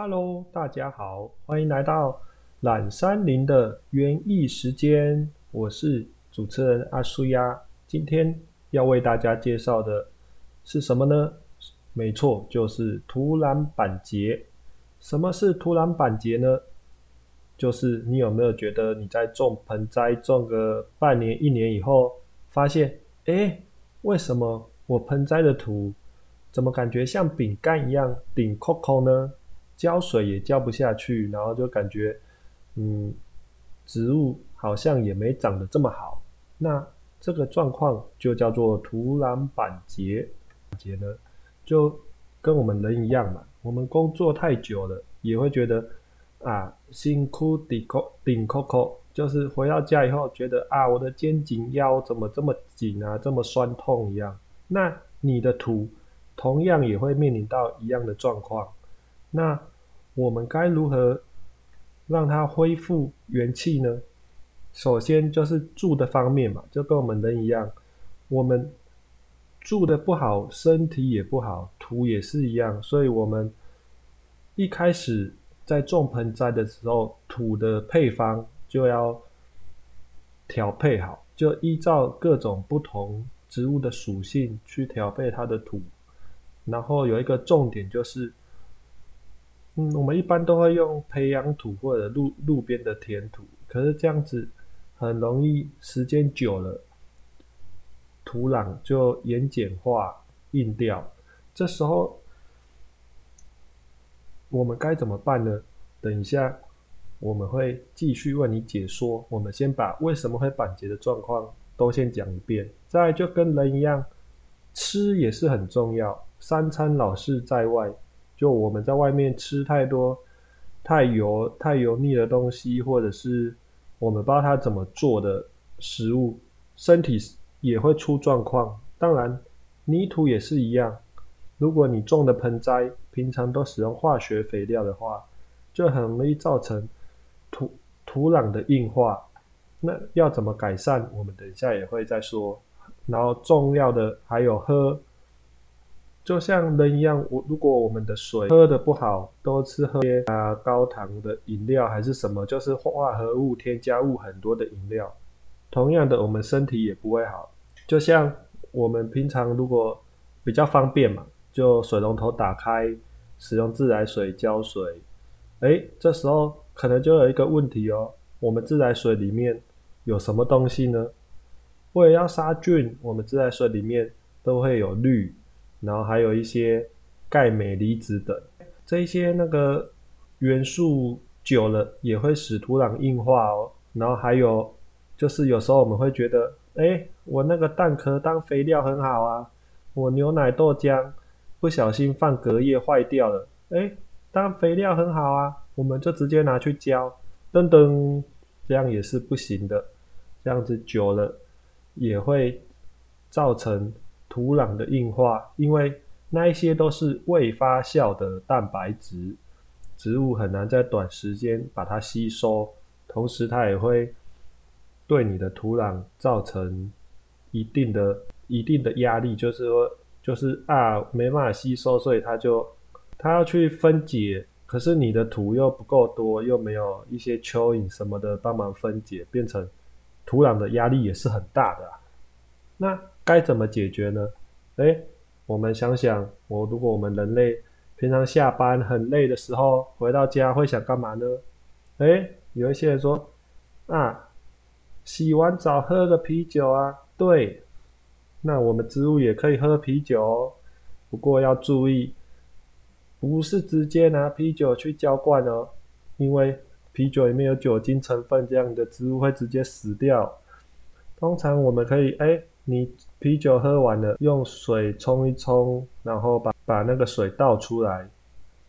Hello，大家好，欢迎来到懒山林的园艺时间。我是主持人阿苏亚，今天要为大家介绍的是什么呢？没错，就是土壤板结。什么是土壤板结呢？就是你有没有觉得你在种盆栽种个半年、一年以后，发现，哎，为什么我盆栽的土怎么感觉像饼干一样顶扣扣呢？浇水也浇不下去，然后就感觉，嗯，植物好像也没长得这么好。那这个状况就叫做土壤板结。结呢，就跟我们人一样嘛，我们工作太久了，也会觉得啊，辛苦顶扣顶扣扣，就是回到家以后觉得啊，我的肩颈腰怎么这么紧啊，这么酸痛一样。那你的土同样也会面临到一样的状况。那我们该如何让它恢复元气呢？首先就是住的方面嘛，就跟我们人一样，我们住的不好，身体也不好，土也是一样。所以，我们一开始在种盆栽的时候，土的配方就要调配好，就依照各种不同植物的属性去调配它的土。然后有一个重点就是。嗯，我们一般都会用培养土或者路路边的填土，可是这样子很容易时间久了，土壤就盐碱化硬掉。这时候我们该怎么办呢？等一下我们会继续为你解说。我们先把为什么会板结的状况都先讲一遍。再就跟人一样，吃也是很重要，三餐老是在外。就我们在外面吃太多太油、太油腻的东西，或者是我们不知道它怎么做的食物，身体也会出状况。当然，泥土也是一样。如果你种的盆栽平常都使用化学肥料的话，就很容易造成土土壤的硬化。那要怎么改善？我们等一下也会再说。然后重要的还有喝。就像人一样，我如果我们的水喝的不好，多吃喝些啊高糖的饮料还是什么，就是化合物添加物很多的饮料，同样的，我们身体也不会好。就像我们平常如果比较方便嘛，就水龙头打开，使用自来水浇水，哎，这时候可能就有一个问题哦，我们自来水里面有什么东西呢？为了要杀菌，我们自来水里面都会有氯。然后还有一些钙、镁离子等，这一些那个元素久了也会使土壤硬化哦。然后还有就是有时候我们会觉得，哎，我那个蛋壳当肥料很好啊，我牛奶豆浆不小心放隔夜坏掉了，哎，当肥料很好啊，我们就直接拿去浇，噔噔，这样也是不行的。这样子久了也会造成。土壤的硬化，因为那一些都是未发酵的蛋白质，植物很难在短时间把它吸收，同时它也会对你的土壤造成一定的、一定的压力，就是说，就是啊，没办法吸收，所以它就它要去分解，可是你的土又不够多，又没有一些蚯蚓什么的帮忙分解，变成土壤的压力也是很大的。那该怎么解决呢？哎，我们想想，我如果我们人类平常下班很累的时候，回到家会想干嘛呢？哎，有一些人说啊，洗完澡喝个啤酒啊。对，那我们植物也可以喝啤酒，哦，不过要注意，不是直接拿啤酒去浇灌哦，因为啤酒里面有酒精成分，这样的植物会直接死掉。通常我们可以哎。你啤酒喝完了，用水冲一冲，然后把把那个水倒出来，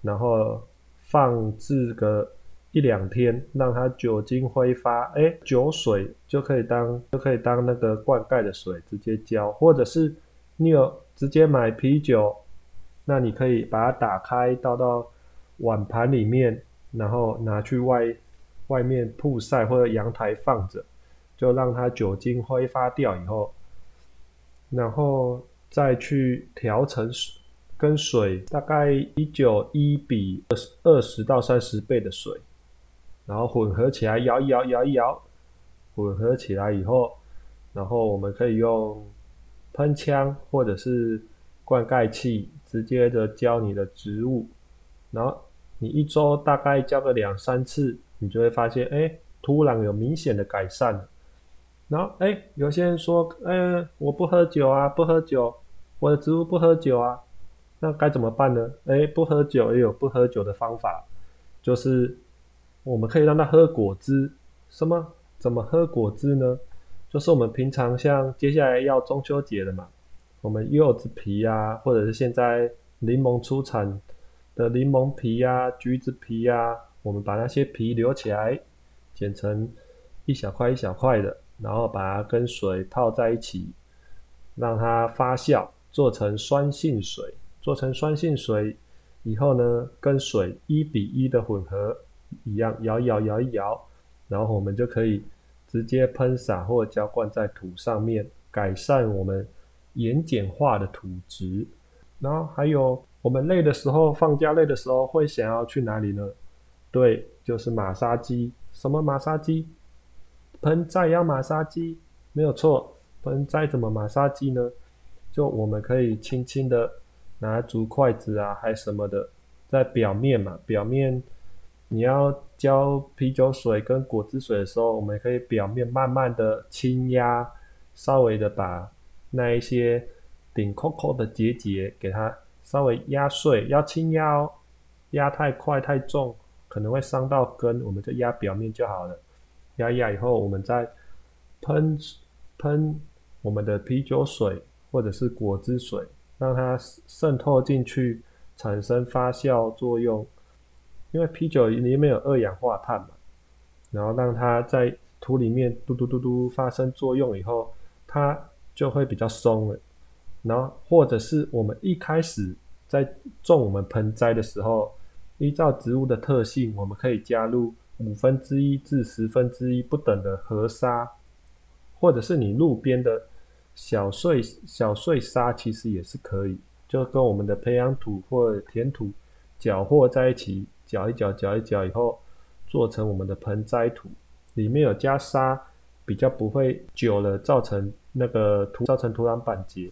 然后放置个一两天，让它酒精挥发，哎，酒水就可以当就可以当那个灌溉的水直接浇，或者是你有直接买啤酒，那你可以把它打开倒到碗盘里面，然后拿去外外面曝晒或者阳台放着，就让它酒精挥发掉以后。然后再去调成，跟水大概一九一比二十二十到三十倍的水，然后混合起来摇一摇摇一摇，混合起来以后，然后我们可以用喷枪或者是灌溉器直接的浇你的植物，然后你一周大概浇个两三次，你就会发现，哎，土壤有明显的改善。然后，哎，有些人说，哎，我不喝酒啊，不喝酒，我的植物不喝酒啊，那该怎么办呢？哎，不喝酒也有不喝酒的方法，就是我们可以让它喝果汁。什么？怎么喝果汁呢？就是我们平常像接下来要中秋节了嘛，我们柚子皮啊，或者是现在柠檬出产的柠檬皮呀、橘子皮呀，我们把那些皮留起来，剪成一小块一小块的。然后把它跟水泡在一起，让它发酵，做成酸性水。做成酸性水以后呢，跟水一比一的混合，一样摇一摇，摇一摇，然后我们就可以直接喷洒或浇灌在土上面，改善我们盐碱化的土质。然后还有我们累的时候，放假累的时候会想要去哪里呢？对，就是马杀鸡。什么马杀鸡？盆栽要马杀鸡，没有错。盆栽怎么马杀鸡呢？就我们可以轻轻的拿竹筷子啊，还什么的，在表面嘛，表面你要浇啤酒水跟果汁水的时候，我们可以表面慢慢的轻压，稍微的把那一些顶扣扣的结节给它稍微压碎，要轻压哦，压太快太重可能会伤到根，我们就压表面就好了。压压以后，我们再喷喷我们的啤酒水或者是果汁水，让它渗透进去，产生发酵作用。因为啤酒里面有二氧化碳嘛，然后让它在土里面嘟嘟嘟嘟发生作用以后，它就会比较松了。然后或者是我们一开始在种我们盆栽的时候，依照植物的特性，我们可以加入。五分之一至十分之一不等的河沙，或者是你路边的小碎小碎沙，其实也是可以，就跟我们的培养土或填土搅和在一起，搅一搅，搅一搅以后，做成我们的盆栽土，里面有加沙，比较不会久了造成那个土造成土壤板结。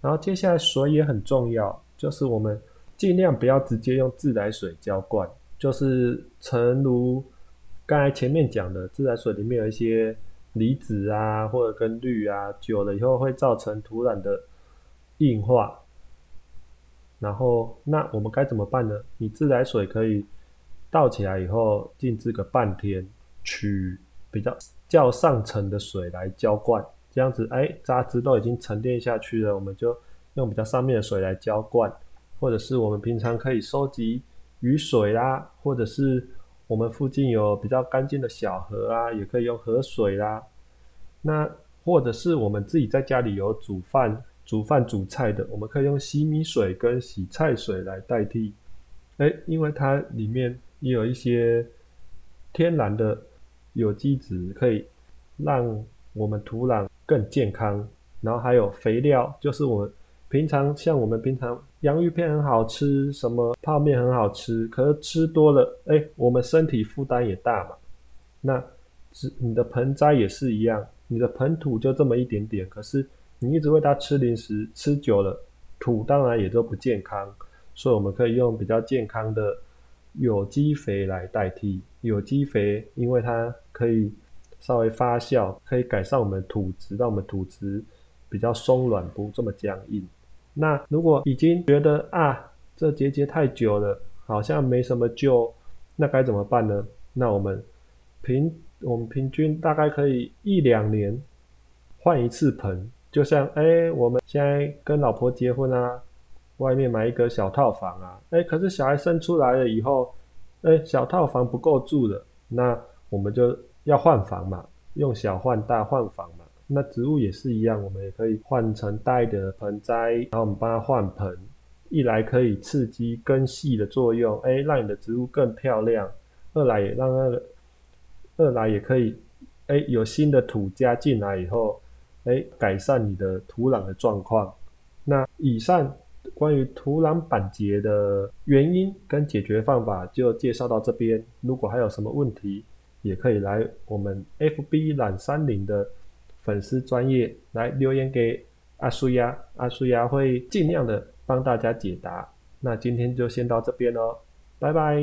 然后接下来水也很重要，就是我们尽量不要直接用自来水浇灌，就是诚如。刚才前面讲的自来水里面有一些离子啊，或者跟氯啊，久了以后会造成土壤的硬化。然后，那我们该怎么办呢？你自来水可以倒起来以后静置个半天，取比较较上层的水来浇灌，这样子，哎，渣子都已经沉淀下去了，我们就用比较上面的水来浇灌，或者是我们平常可以收集雨水啦，或者是。我们附近有比较干净的小河啊，也可以用河水啦。那或者是我们自己在家里有煮饭、煮饭煮菜的，我们可以用洗米水跟洗菜水来代替。哎，因为它里面也有一些天然的有机质，可以让我们土壤更健康。然后还有肥料，就是我们平常像我们平常。洋芋片很好吃，什么泡面很好吃，可是吃多了，哎，我们身体负担也大嘛。那，是你的盆栽也是一样，你的盆土就这么一点点，可是你一直喂它吃零食，吃久了，土当然也都不健康。所以我们可以用比较健康的有机肥来代替。有机肥，因为它可以稍微发酵，可以改善我们土质，让我们土质比较松软，不这么僵硬。那如果已经觉得啊，这结节太久了，好像没什么救，那该怎么办呢？那我们平我们平均大概可以一两年换一次盆，就像哎，我们现在跟老婆结婚啊，外面买一个小套房啊，哎，可是小孩生出来了以后，哎，小套房不够住了，那我们就要换房嘛，用小换大换房嘛。那植物也是一样，我们也可以换成大一点的盆栽，然后我们帮它换盆，一来可以刺激根系的作用，哎，让你的植物更漂亮；二来也让那个，二来也可以，哎，有新的土加进来以后，哎，改善你的土壤的状况。那以上关于土壤板结的原因跟解决方法就介绍到这边。如果还有什么问题，也可以来我们 FB 懒山林的粉丝专业来留言给阿苏亚，阿苏亚会尽量的帮大家解答。那今天就先到这边喽，拜拜。